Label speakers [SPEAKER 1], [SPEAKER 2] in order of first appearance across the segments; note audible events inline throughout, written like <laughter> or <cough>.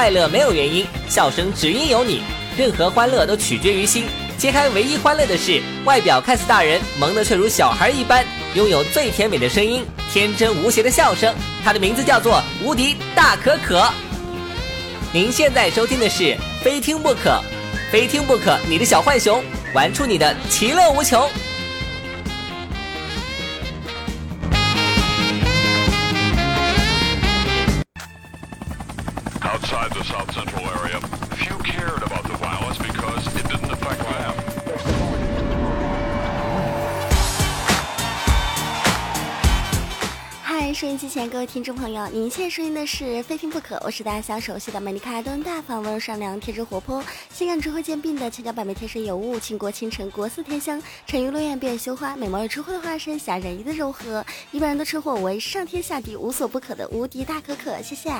[SPEAKER 1] 快乐没有原因，笑声只因有你。任何欢乐都取决于心。揭开唯一欢乐的是，外表看似大人，萌的却如小孩一般，拥有最甜美的声音，天真无邪的笑声。他的名字叫做无敌大可可。您现在收听的是《非听不可》，非听不可，你的小浣熊玩出你的其乐无穷。outside the South Central area.
[SPEAKER 2] 收音机前各位听众朋友，您现在收听的是《非听不可》，我是大家小熟悉的美丽可爱、端大方、温柔善良、天真活泼、性感智慧兼并的千娇百媚、天生尤物、倾国倾城、国色天香、沉鱼落雁、闭月羞花、美貌与智慧的化身、侠人意的柔和，一般人都称呼我为上天下地无所不可的无敌大可可。谢谢。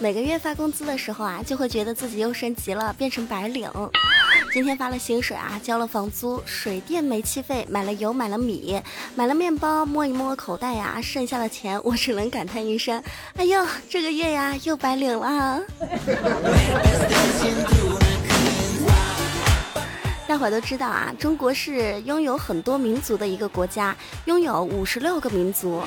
[SPEAKER 2] 每个月发工资的时候啊，就会觉得自己又升级了，变成白领。今天发了薪水啊，交了房租、水电、煤气费，买了油，买了米，买了面包，摸一摸口袋呀，剩下的钱我只能感叹一声：哎呦，这个月呀又白领了。大伙都知道啊，中国是拥有很多民族的一个国家，拥有五十六个民族。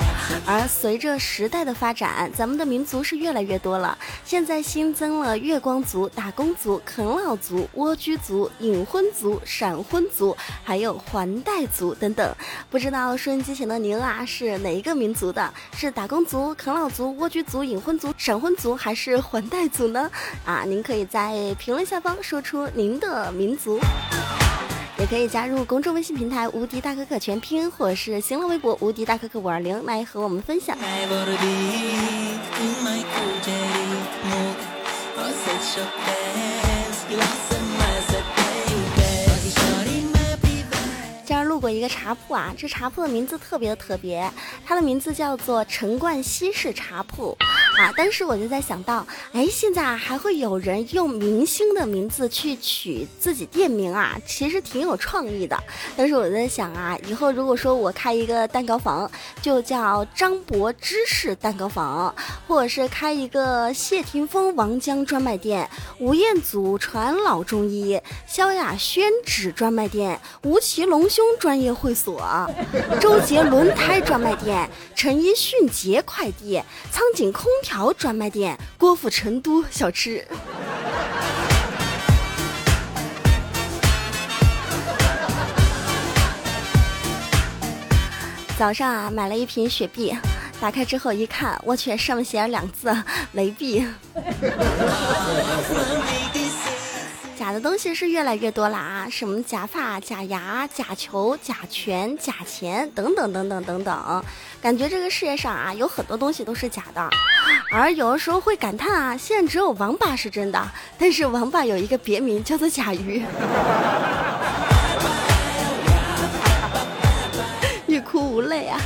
[SPEAKER 2] 而随着时代的发展，咱们的民族是越来越多了。现在新增了月光族、打工族、啃老族、蜗居族、隐婚族、闪婚族，还有还贷族等等。不知道收音机前的您啊，是哪一个民族的？是打工族、啃老族、蜗居族、隐婚族、闪婚族，还是还贷族呢？啊，您可以在评论下方说出您的民族。也可以加入公众微信平台“无敌大可可全拼”或是新浪微博“无敌大可可五二零”来和我们分享。今儿路过一个茶铺啊，这茶铺的名字特别的特别，它的名字叫做陈冠希式茶铺。啊！当时我就在想到，哎，现在还会有人用明星的名字去取自己店名啊，其实挺有创意的。但是我在想啊，以后如果说我开一个蛋糕房，就叫张柏芝式蛋糕房，或者是开一个谢霆锋王江专卖店、吴彦祖传老中医、萧亚轩纸专卖店、吴奇隆胸专业会所、周杰轮胎专卖店、陈奕迅捷快递、苍井空。条专卖店，郭府成都小吃。早上啊，买了一瓶雪碧，打开之后一看，我去，上面写着两字“雷碧”。假的东西是越来越多了啊，什么假发、假牙、假球、假拳、假钱等等等等等等，感觉这个世界上啊有很多东西都是假的，而有的时候会感叹啊，现在只有王八是真的，但是王八有一个别名叫做甲鱼，欲哭无泪啊！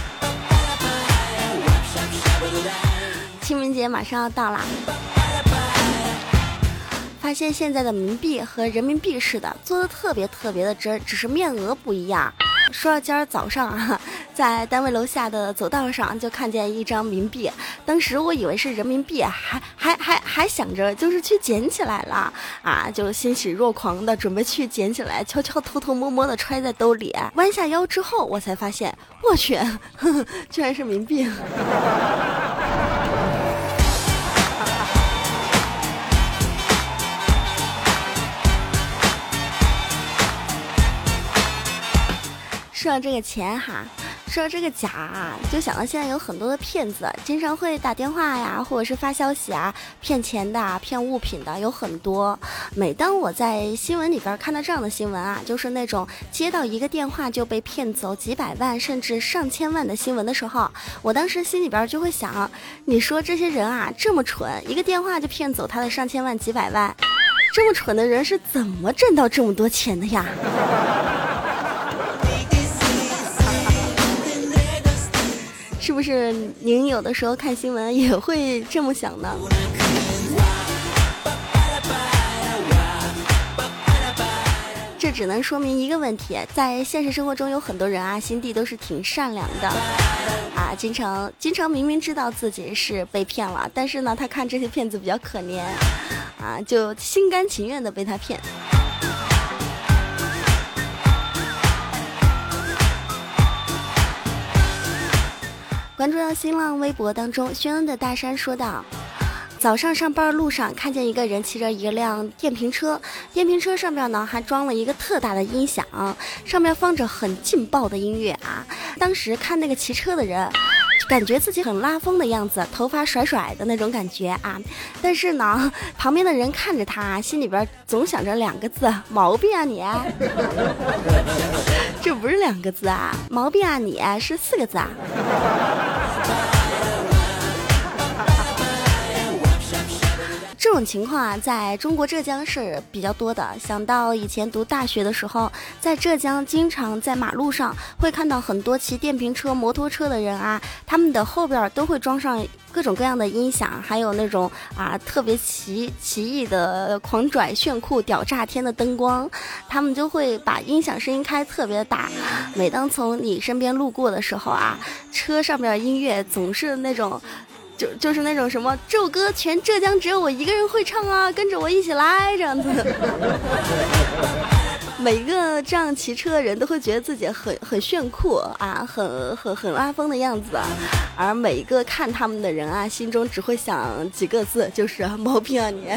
[SPEAKER 2] 清明节马上要到了。发现现在的冥币和人民币似的，做的特别特别的真，只是面额不一样。说到今儿早上啊，在单位楼下的走道上就看见一张冥币，当时我以为是人民币，还还还还想着就是去捡起来了啊，就欣喜若狂的准备去捡起来，悄悄偷偷摸摸的揣在兜里。弯下腰之后，我才发现，我去，<laughs> 居然是冥币。说到这个钱哈，说到这个假啊，就想到现在有很多的骗子，经常会打电话呀，或者是发消息啊，骗钱的、骗物品的有很多。每当我在新闻里边看到这样的新闻啊，就是那种接到一个电话就被骗走几百万甚至上千万的新闻的时候，我当时心里边就会想，你说这些人啊这么蠢，一个电话就骗走他的上千万几百万，这么蠢的人是怎么挣到这么多钱的呀？是不是您有的时候看新闻也会这么想呢？这只能说明一个问题，在现实生活中有很多人啊，心地都是挺善良的，啊，经常经常明明知道自己是被骗了，但是呢，他看这些骗子比较可怜，啊，就心甘情愿的被他骗。关注到新浪微博当中，轩恩的大山说道。早上上班路上看见一个人骑着一辆电瓶车，电瓶车上面呢还装了一个特大的音响，上面放着很劲爆的音乐啊。当时看那个骑车的人，感觉自己很拉风的样子，头发甩甩的那种感觉啊。但是呢，<laughs> 旁边的人看着他，心里边总想着两个字：毛病啊你！<laughs> 这不是两个字啊，毛病啊你是四个字啊。这种情况啊，在中国浙江是比较多的。想到以前读大学的时候，在浙江经常在马路上会看到很多骑电瓶车、摩托车的人啊，他们的后边都会装上各种各样的音响，还有那种啊特别奇奇异的狂拽炫酷屌炸天的灯光，他们就会把音响声音开特别大。每当从你身边路过的时候啊，车上面音乐总是那种。就就是那种什么这首歌全浙江只有我一个人会唱啊，跟着我一起来这样子。<laughs> 每一个这样骑车的人都会觉得自己很很炫酷啊，很很很拉风的样子啊，而每一个看他们的人啊，心中只会想几个字，就是毛病啊你。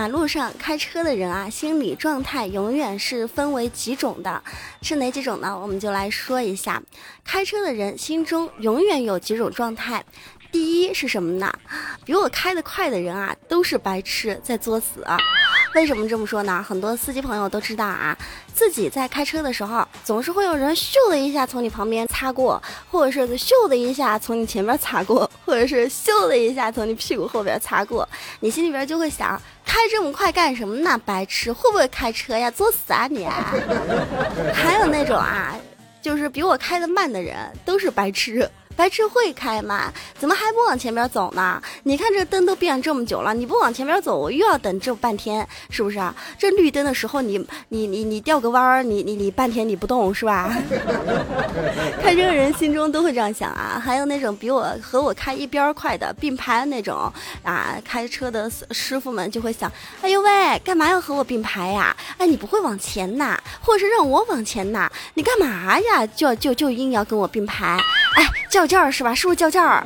[SPEAKER 2] 马路上开车的人啊，心理状态永远是分为几种的，是哪几种呢？我们就来说一下，开车的人心中永远有几种状态。第一是什么呢？比我开得快的人啊，都是白痴在作死。为什么这么说呢？很多司机朋友都知道啊，自己在开车的时候，总是会有人咻的一下从你旁边擦过，或者是咻的一下从你前面擦过，或者是咻的一下从你屁股后边擦过，你心里边就会想，开这么快干什么呢？白痴，会不会开车呀？作死啊你！还有那种啊，就是比我开的慢的人，都是白痴。白痴会开吗？怎么还不往前边走呢？你看这灯都变这么久了，你不往前边走，我又要等这半天，是不是啊？这绿灯的时候，你你你你掉个弯儿，你你你半天你不动是吧？<laughs> 开车人心中都会这样想啊。还有那种比我和我开一边快的并排的那种啊，开车的师傅们就会想：哎呦喂，干嘛要和我并排呀？哎，你不会往前呐？或者是让我往前呐？你干嘛呀？就就就硬要跟我并排？哎，叫劲儿是吧？是不是较劲儿？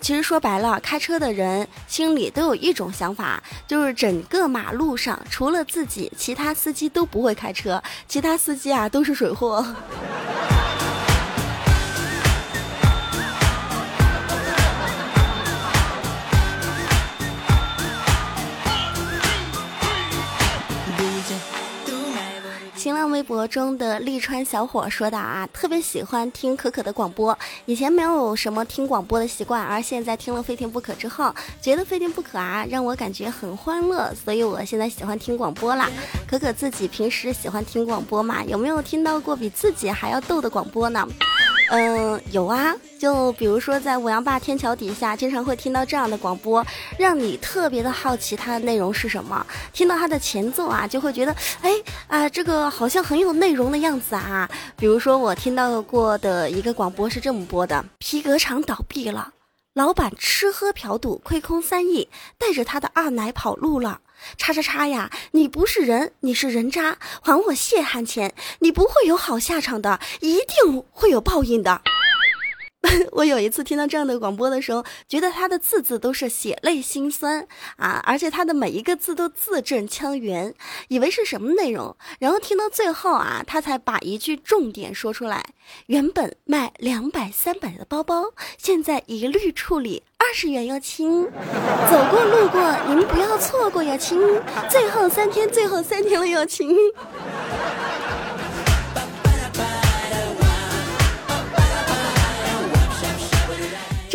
[SPEAKER 2] 其实说白了，开车的人心里都有一种想法，就是整个马路上除了自己，其他司机都不会开车，其他司机啊都是水货。新浪微博中的利川小伙说的啊，特别喜欢听可可的广播，以前没有什么听广播的习惯，而现在听了《非听不可》之后，觉得《非听不可》啊让我感觉很欢乐，所以我现在喜欢听广播啦。可可自己平时喜欢听广播嘛？有没有听到过比自己还要逗的广播呢？嗯，有啊，就比如说在五羊坝天桥底下，经常会听到这样的广播，让你特别的好奇它的内容是什么。听到它的前奏啊，就会觉得，哎啊，这个好像很有内容的样子啊。比如说我听到过的一个广播是这么播的：皮革厂倒闭了，老板吃喝嫖赌亏空三亿，带着他的二奶跑路了。叉叉叉呀！你不是人，你是人渣，还我血汗钱！你不会有好下场的，一定会有报应的。<laughs> 我有一次听到这样的广播的时候，觉得他的字字都是血泪心酸啊，而且他的每一个字都字正腔圆，以为是什么内容，然后听到最后啊，他才把一句重点说出来：原本卖两百三百的包包，现在一律处理二十元哟亲，走过路过您不要错过哟亲，最后三天，最后三天了哟亲。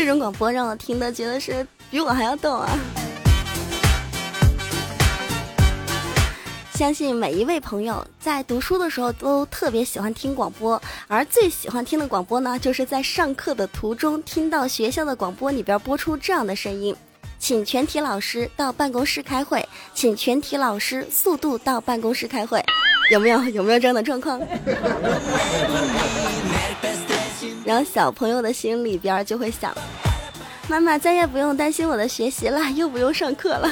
[SPEAKER 2] 这种广播让我听的觉得是比我还要逗啊！<laughs> 相信每一位朋友在读书的时候都特别喜欢听广播，而最喜欢听的广播呢，就是在上课的途中听到学校的广播里边播出这样的声音。请全体老师到办公室开会，请全体老师速度到办公室开会，有没有有没有这样的状况？<laughs> 然后小朋友的心里边就会想，妈妈再也不用担心我的学习了，又不用上课了。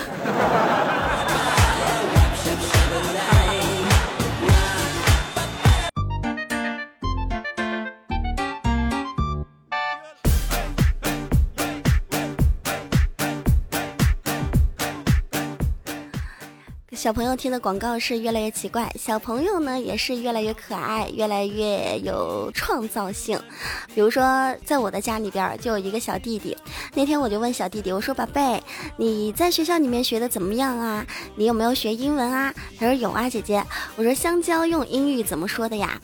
[SPEAKER 2] 小朋友听的广告是越来越奇怪，小朋友呢也是越来越可爱，越来越有创造性。比如说，在我的家里边就有一个小弟弟，那天我就问小弟弟，我说：“宝贝，你在学校里面学的怎么样啊？你有没有学英文啊？”他说：“有啊，姐姐。”我说：“香蕉用英语怎么说的呀？”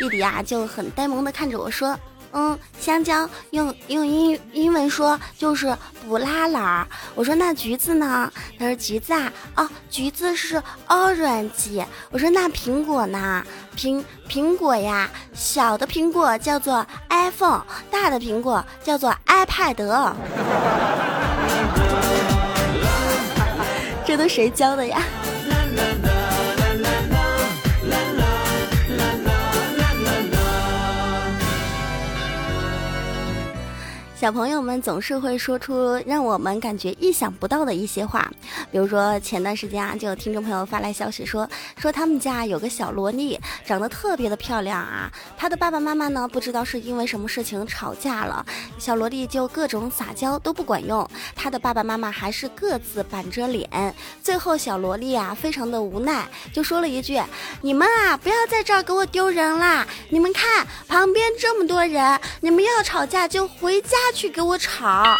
[SPEAKER 2] 弟弟啊就很呆萌的看着我说。嗯，香蕉用用英英文说就是不拉拉。我说那橘子呢？他说橘子啊，哦，橘子是 orange。我说那苹果呢？苹苹果呀，小的苹果叫做 iPhone，大的苹果叫做 iPad。<laughs> 这都谁教的呀？小朋友们总是会说出让我们感觉意想不到的一些话，比如说前段时间啊，就有听众朋友发来消息说，说他们家有个小萝莉，长得特别的漂亮啊。他的爸爸妈妈呢，不知道是因为什么事情吵架了，小萝莉就各种撒娇都不管用，他的爸爸妈妈还是各自板着脸。最后小萝莉啊，非常的无奈，就说了一句：“你们啊，不要在这儿给我丢人啦！你们看旁边这么多人，你们要吵架就回家。”去给我吵啊！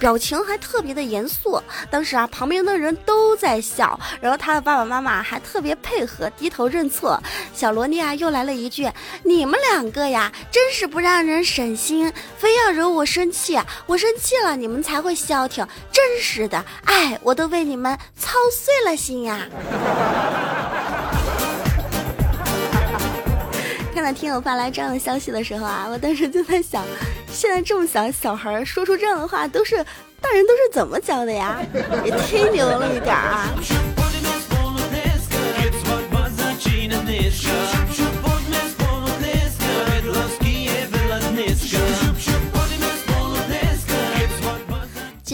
[SPEAKER 2] 表情还特别的严肃。当时啊，旁边的人都在笑，然后他的爸爸妈妈还特别配合，低头认错。小萝莉啊，又来了一句：“你们两个呀，真是不让人省心，非要惹我生气。我生气了，你们才会消停。真是的，哎，我都为你们操碎了心呀。<laughs> ”看到听友发来这样的消息的时候啊，我当时就在想，现在这么小小孩说出这样的话，都是大人都是怎么教的呀？也忒牛了一点啊！It's Shop,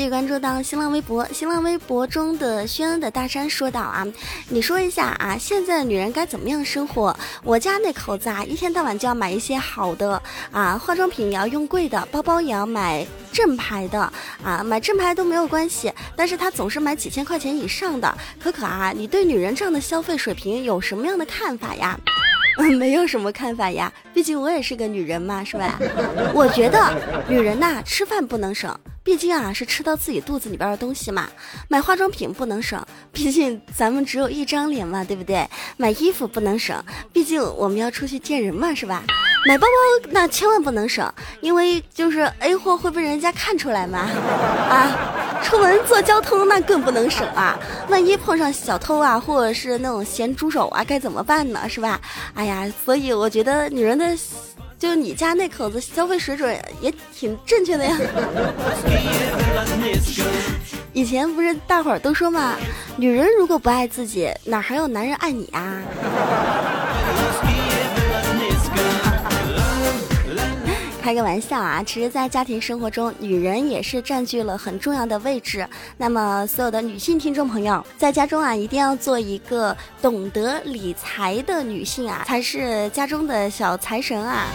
[SPEAKER 2] 继续关注到新浪微博，新浪微博中的轩恩的大山说道啊，你说一下啊，现在女人该怎么样生活？我家那口子啊，一天到晚就要买一些好的啊，化妆品也要用贵的，包包也要买正牌的啊，买正牌都没有关系，但是他总是买几千块钱以上的。可可啊，你对女人这样的消费水平有什么样的看法呀？<laughs> 没有什么看法呀，毕竟我也是个女人嘛，是吧？我觉得女人呐，吃饭不能省。毕竟啊，是吃到自己肚子里边的东西嘛。买化妆品不能省，毕竟咱们只有一张脸嘛，对不对？买衣服不能省，毕竟我们要出去见人嘛，是吧？买包包那千万不能省，因为就是 A 货会被人家看出来嘛。啊，出门坐交通那更不能省啊，万一碰上小偷啊，或者是那种咸猪手啊，该怎么办呢？是吧？哎呀，所以我觉得女人的。就你家那口子消费水准也挺正确的呀。<laughs> 以前不是大伙儿都说嘛，女人如果不爱自己，哪还有男人爱你啊？开个玩笑啊！其实，在家庭生活中，女人也是占据了很重要的位置。那么，所有的女性听众朋友，在家中啊，一定要做一个懂得理财的女性啊，才是家中的小财神啊。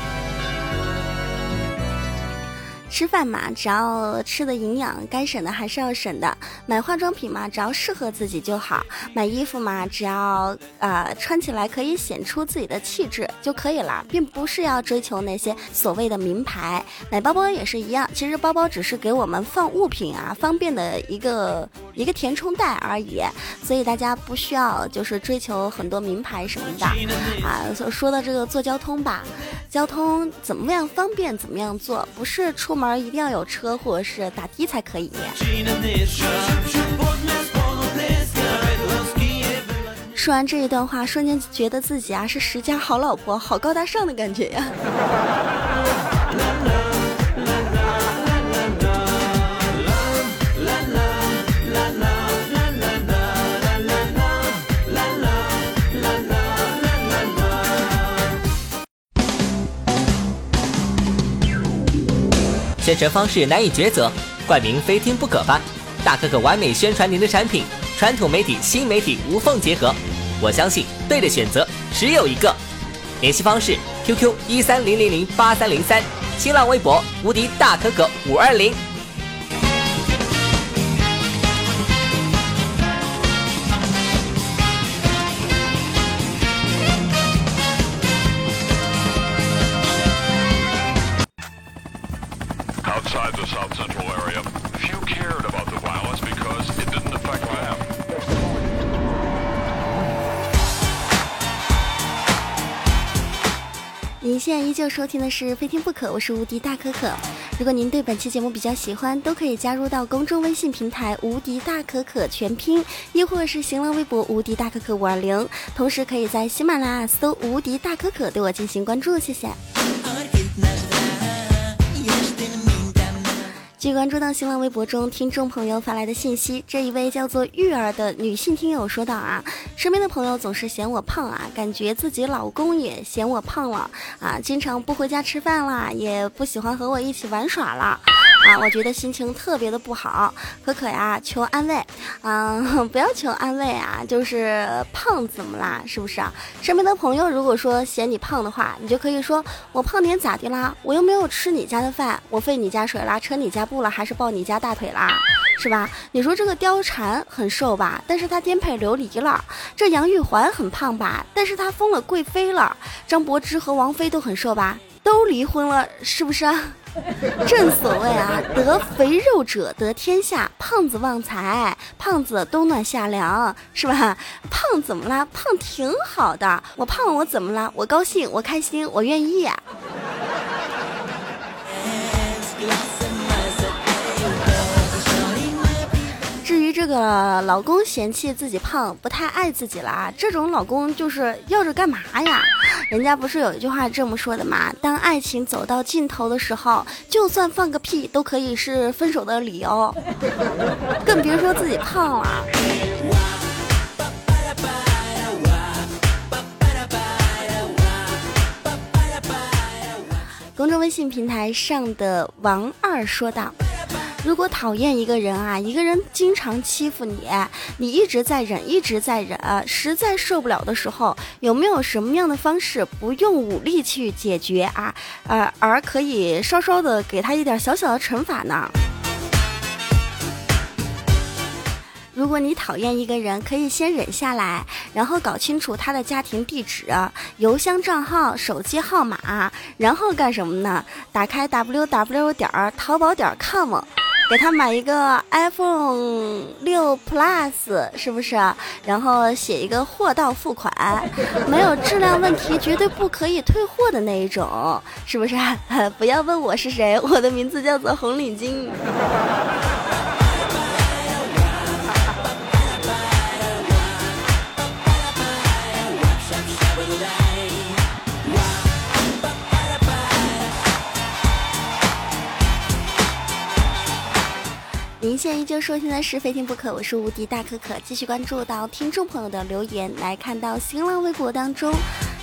[SPEAKER 2] 吃饭嘛，只要吃的营养，该省的还是要省的。买化妆品嘛，只要适合自己就好。买衣服嘛，只要呃穿起来可以显出自己的气质就可以了，并不是要追求那些所谓的名牌。买包包也是一样，其实包包只是给我们放物品啊方便的一个一个填充袋而已，所以大家不需要就是追求很多名牌什么的啊。说到这个坐交通吧，交通怎么样方便怎么样坐，不是出门。一定要有车或者是打的才可以。说完这一段话，瞬间觉得自己啊是十佳好老婆，好高大上的感觉呀。
[SPEAKER 1] 宣传方式难以抉择，冠名非听不可吧？大可可完美宣传您的产品，传统媒体、新媒体无缝结合。我相信对的选择只有一个。联系方式：QQ 一三零零零八三零三，新浪微博无敌大可可五二零。
[SPEAKER 2] 现在依旧收听的是《非听不可》，我是无敌大可可。如果您对本期节目比较喜欢，都可以加入到公众微信平台“无敌大可可”全拼，亦或是新浪微博“无敌大可可五二零”，同时可以在喜马拉雅搜“无敌大可可”对我进行关注，谢谢。据关注到新浪微博中听众朋友发来的信息，这一位叫做玉儿的女性听友说道啊，身边的朋友总是嫌我胖啊，感觉自己老公也嫌我胖了啊，经常不回家吃饭啦，也不喜欢和我一起玩耍了。啊，我觉得心情特别的不好，可可呀，求安慰，嗯，<laughs> 不要求安慰啊，就是胖怎么啦？是不是啊？身边的朋友如果说嫌你胖的话，你就可以说我胖点咋的啦？我又没有吃你家的饭，我费你家水啦，扯你家布了，还是抱你家大腿啦？是吧？你说这个貂蝉很瘦吧，但是她颠沛流离了；这杨玉环很胖吧，但是她封了贵妃了；张柏芝和王菲都很瘦吧，都离婚了，是不是啊？<laughs> 正所谓啊，得肥肉者得天下，胖子旺财，胖子冬暖夏凉，是吧？胖怎么了？胖挺好的，我胖我怎么了？我高兴，我开心，我愿意。啊这个老公嫌弃自己胖，不太爱自己了，这种老公就是要着干嘛呀？人家不是有一句话这么说的吗？当爱情走到尽头的时候，就算放个屁都可以是分手的理由，<laughs> 更别说自己胖了。公众微信平台上的王二说道。如果讨厌一个人啊，一个人经常欺负你，你一直在忍，一直在忍，实在受不了的时候，有没有什么样的方式不用武力去解决啊？呃，而可以稍稍的给他一点小小的惩罚呢？如果你讨厌一个人，可以先忍下来，然后搞清楚他的家庭地址、邮箱账号、手机号码，然后干什么呢？打开 w w 点淘宝点 com。给他买一个 iPhone 六 Plus，是不是？然后写一个货到付款，没有质量问题，绝对不可以退货的那一种，是不是？<laughs> 不要问我是谁，我的名字叫做红领巾。您现在依旧收听的是《非听不可》，我是无敌大可可。继续关注到听众朋友的留言，来看到新浪微博当中，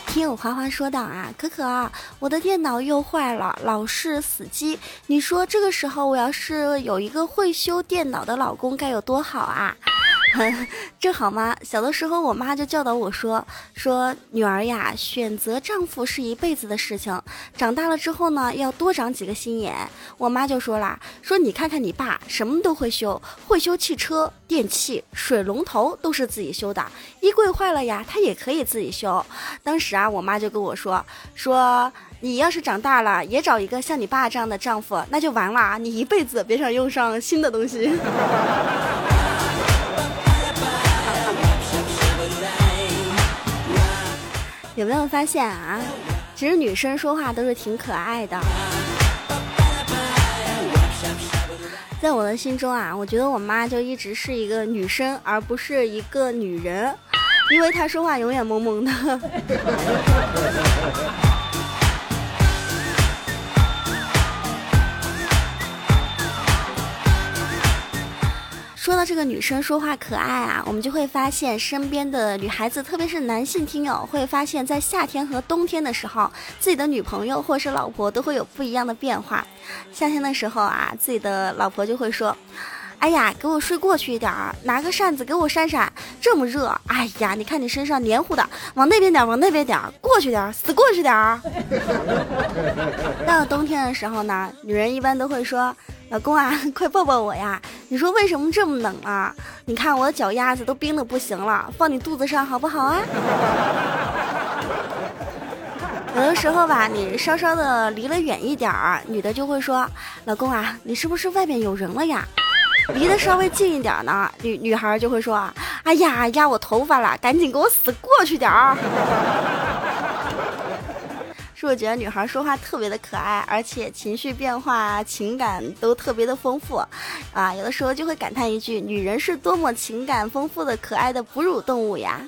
[SPEAKER 2] 听友花花说道啊，可可啊，我的电脑又坏了，老是死机。你说这个时候我要是有一个会修电脑的老公，该有多好啊！<laughs> 正好吗？小的时候，我妈就教导我说：“说女儿呀，选择丈夫是一辈子的事情。长大了之后呢，要多长几个心眼。”我妈就说啦：“说你看看你爸，什么都会修，会修汽车、电器、水龙头都是自己修的。衣柜坏了呀，他也可以自己修。”当时啊，我妈就跟我说：“说你要是长大了，也找一个像你爸这样的丈夫，那就完了，你一辈子别想用上新的东西。<laughs> ”有没有发现啊？其实女生说话都是挺可爱的。在我的心中啊，我觉得我妈就一直是一个女生，而不是一个女人。因为她说话永远萌萌的。<laughs> 这个女生说话可爱啊，我们就会发现身边的女孩子，特别是男性听友，会发现，在夏天和冬天的时候，自己的女朋友或是老婆都会有不一样的变化。夏天的时候啊，自己的老婆就会说：“哎呀，给我睡过去一点儿，拿个扇子给我扇扇，这么热，哎呀，你看你身上黏糊的，往那边点，往那边点，过去点，死过去点儿。<laughs> ”到了冬天的时候呢，女人一般都会说。老公啊，快抱抱我呀！你说为什么这么冷啊？你看我的脚丫子都冰的不行了，放你肚子上好不好啊？<laughs> 有的时候吧，你稍稍的离了远一点儿，女的就会说：“老公啊，你是不是外面有人了呀？” <laughs> 离得稍微近一点呢，女女孩就会说：“啊哎呀，压我头发了，赶紧给我死过去点儿。”是我觉得女孩说话特别的可爱，而且情绪变化、情感都特别的丰富，啊，有的时候就会感叹一句：女人是多么情感丰富的可爱的哺乳动物呀！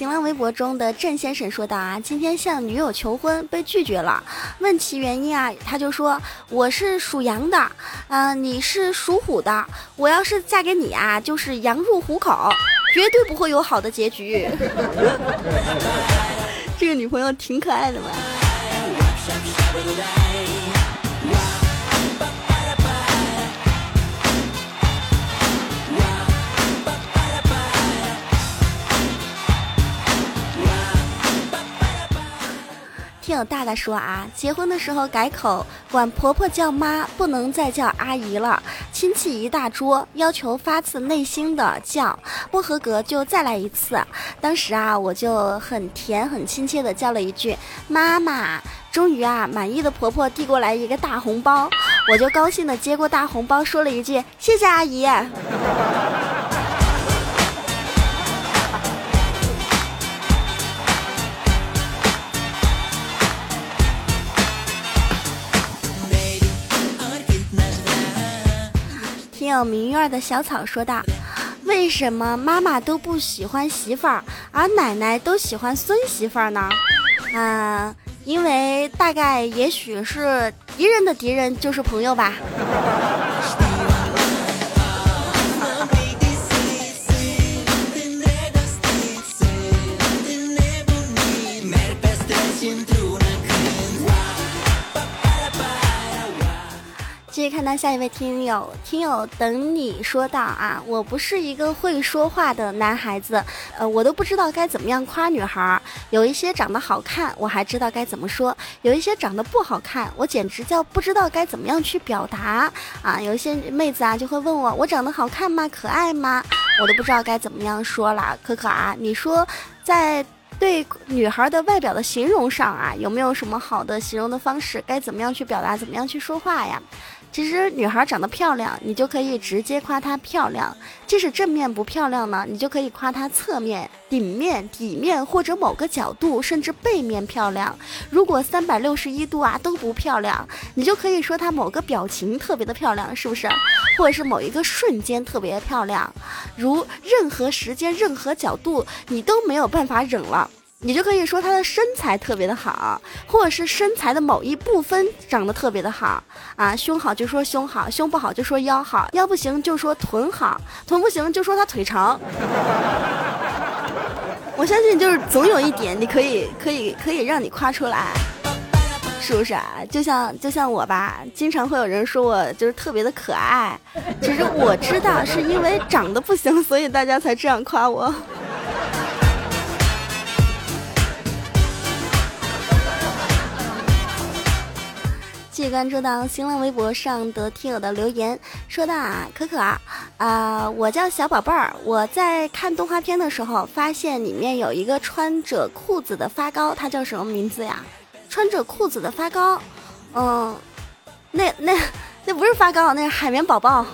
[SPEAKER 2] 新浪微博中的郑先生说道啊，今天向女友求婚被拒绝了，问其原因啊，他就说我是属羊的，嗯，你是属虎的，我要是嫁给你啊，就是羊入虎口。绝对不会有好的结局。<laughs> 这个女朋友挺可爱的嘛。有大大说啊，结婚的时候改口，管婆婆叫妈，不能再叫阿姨了。亲戚一大桌，要求发自内心的叫，不合格就再来一次。当时啊，我就很甜很亲切的叫了一句妈妈。终于啊，满意的婆婆递过来一个大红包，我就高兴的接过大红包，说了一句谢谢阿姨。有明月的小草说道：“为什么妈妈都不喜欢媳妇儿，而奶奶都喜欢孙媳妇儿呢？啊，因为大概也许是敌人的敌人就是朋友吧。”看到下一位听友，听友等你说道啊，我不是一个会说话的男孩子，呃，我都不知道该怎么样夸女孩儿。有一些长得好看，我还知道该怎么说；有一些长得不好看，我简直叫不知道该怎么样去表达啊。有一些妹子啊就会问我，我长得好看吗？可爱吗？我都不知道该怎么样说了。可可啊，你说在对女孩的外表的形容上啊，有没有什么好的形容的方式？该怎么样去表达？怎么样去说话呀？其实女孩长得漂亮，你就可以直接夸她漂亮；即使正面不漂亮呢，你就可以夸她侧面、顶面、底面或者某个角度，甚至背面漂亮。如果三百六十一度啊都不漂亮，你就可以说她某个表情特别的漂亮，是不是？或者是某一个瞬间特别漂亮，如任何时间、任何角度你都没有办法忍了。你就可以说她的身材特别的好，或者是身材的某一部分长得特别的好啊，胸好就说胸好，胸不好就说腰好，腰不行就说臀好，臀不行就说她腿长。<laughs> 我相信就是总有一点你可以可以可以让你夸出来，是不是啊？就像就像我吧，经常会有人说我就是特别的可爱，其实我知道是因为长得不行，所以大家才这样夸我。续关注到新浪微博上的听友的留言，说到啊，可可啊，啊，我叫小宝贝儿，我在看动画片的时候，发现里面有一个穿着裤子的发糕，他叫什么名字呀？穿着裤子的发糕，嗯，那那那不是发糕，那是海绵宝宝。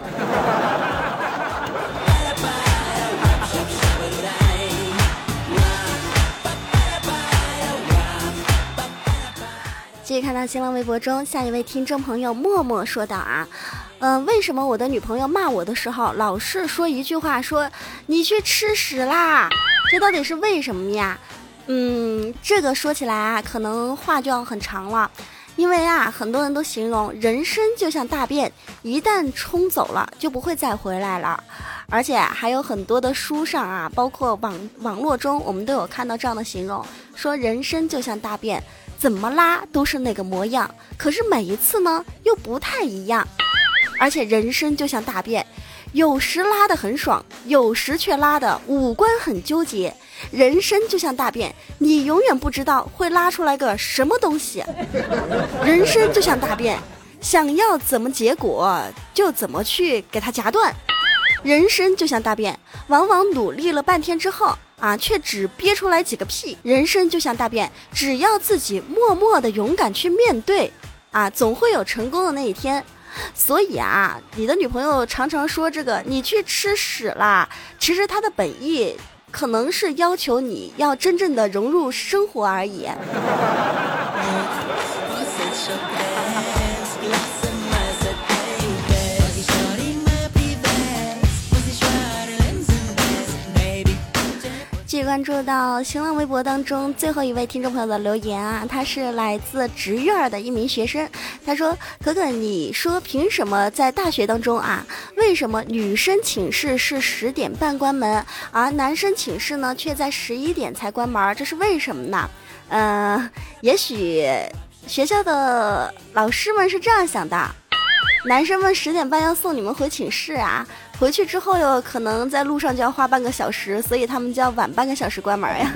[SPEAKER 2] 继续看到新浪微博中下一位听众朋友默默说道啊，嗯，为什么我的女朋友骂我的时候老是说一句话，说你去吃屎啦？这到底是为什么呀？嗯，这个说起来啊，可能话就要很长了，因为啊，很多人都形容人生就像大便，一旦冲走了就不会再回来了，而且还有很多的书上啊，包括网网络中，我们都有看到这样的形容，说人生就像大便，怎么拉都是那个模样，可是每一次呢又不太一样。而且人生就像大便，有时拉得很爽，有时却拉得五官很纠结。人生就像大便，你永远不知道会拉出来个什么东西。人生就像大便，想要怎么结果就怎么去给它夹断。人生就像大便，往往努力了半天之后啊，却只憋出来几个屁。人生就像大便，只要自己默默的勇敢去面对，啊，总会有成功的那一天。所以啊，你的女朋友常常说这个，你去吃屎啦。其实她的本意可能是要求你要真正的融入生活而已。续关注到新浪微博当中最后一位听众朋友的留言啊，他是来自职院的一名学生。他说：“可可，你说凭什么在大学当中啊，为什么女生寝室是十点半关门，而男生寝室呢却在十一点才关门？这是为什么呢？嗯，也许学校的老师们是这样想的：男生们十点半要送你们回寝室啊。”回去之后又可能在路上就要花半个小时，所以他们就要晚半个小时关门呀。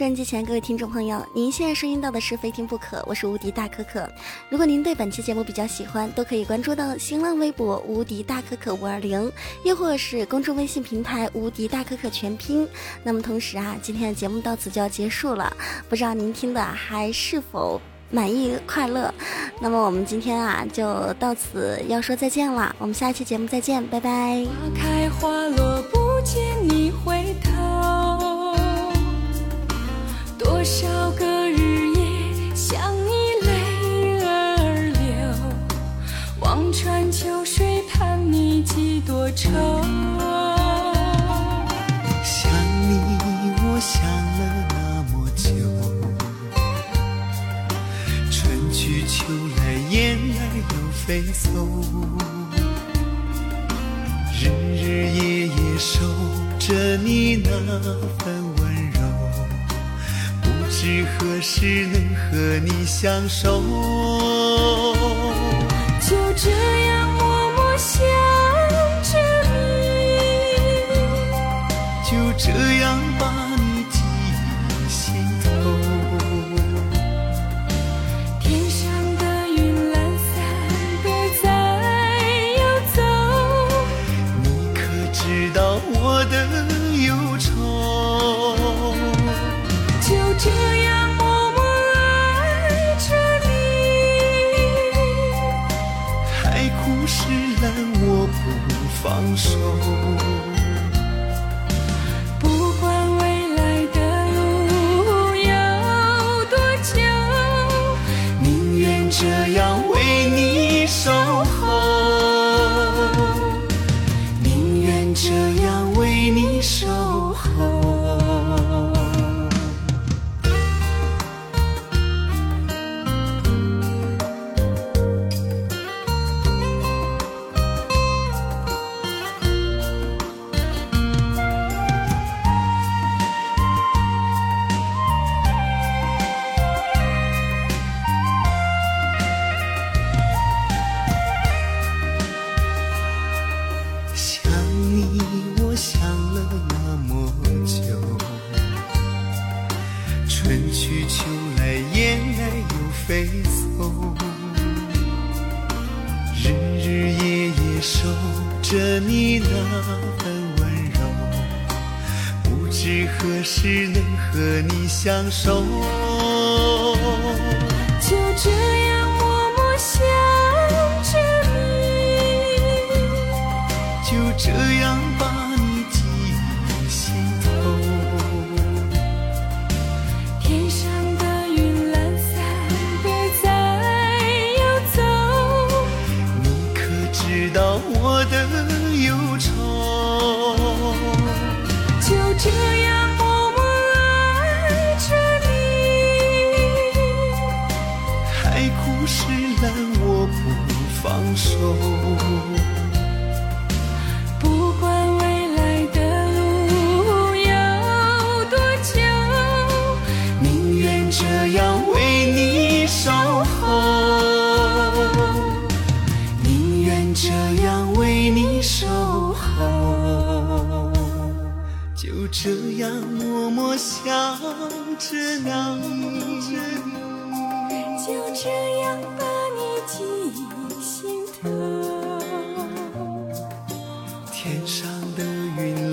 [SPEAKER 2] 收音机前各位听众朋友，您现在收听到的是《非听不可》，我是无敌大可可。如果您对本期节目比较喜欢，都可以关注到新浪微博“无敌大可可五二零”，又或是公众微信平台“无敌大可可全拼”。那么同时啊，今天的节目到此就要结束了，不知道您听的还是否满意快乐？那么我们今天啊，就到此要说再见了，我们下期节目再见，拜拜。花开花落，不见你回头。多少个日夜想你泪儿流，望穿秋水盼你几多愁。想你我想了那么久，春去秋来雁儿又飞走，日日夜夜守着你那份。知何时能和你相守？就这样默默想着你，就这样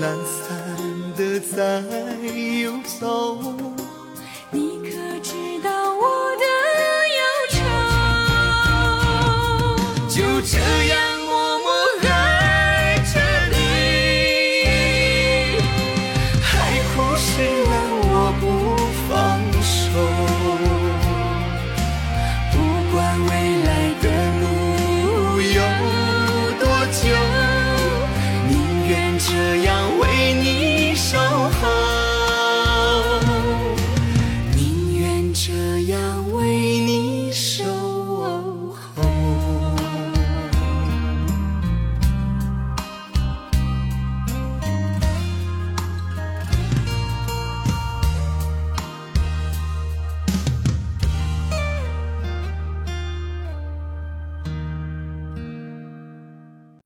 [SPEAKER 3] 懒散的在游走。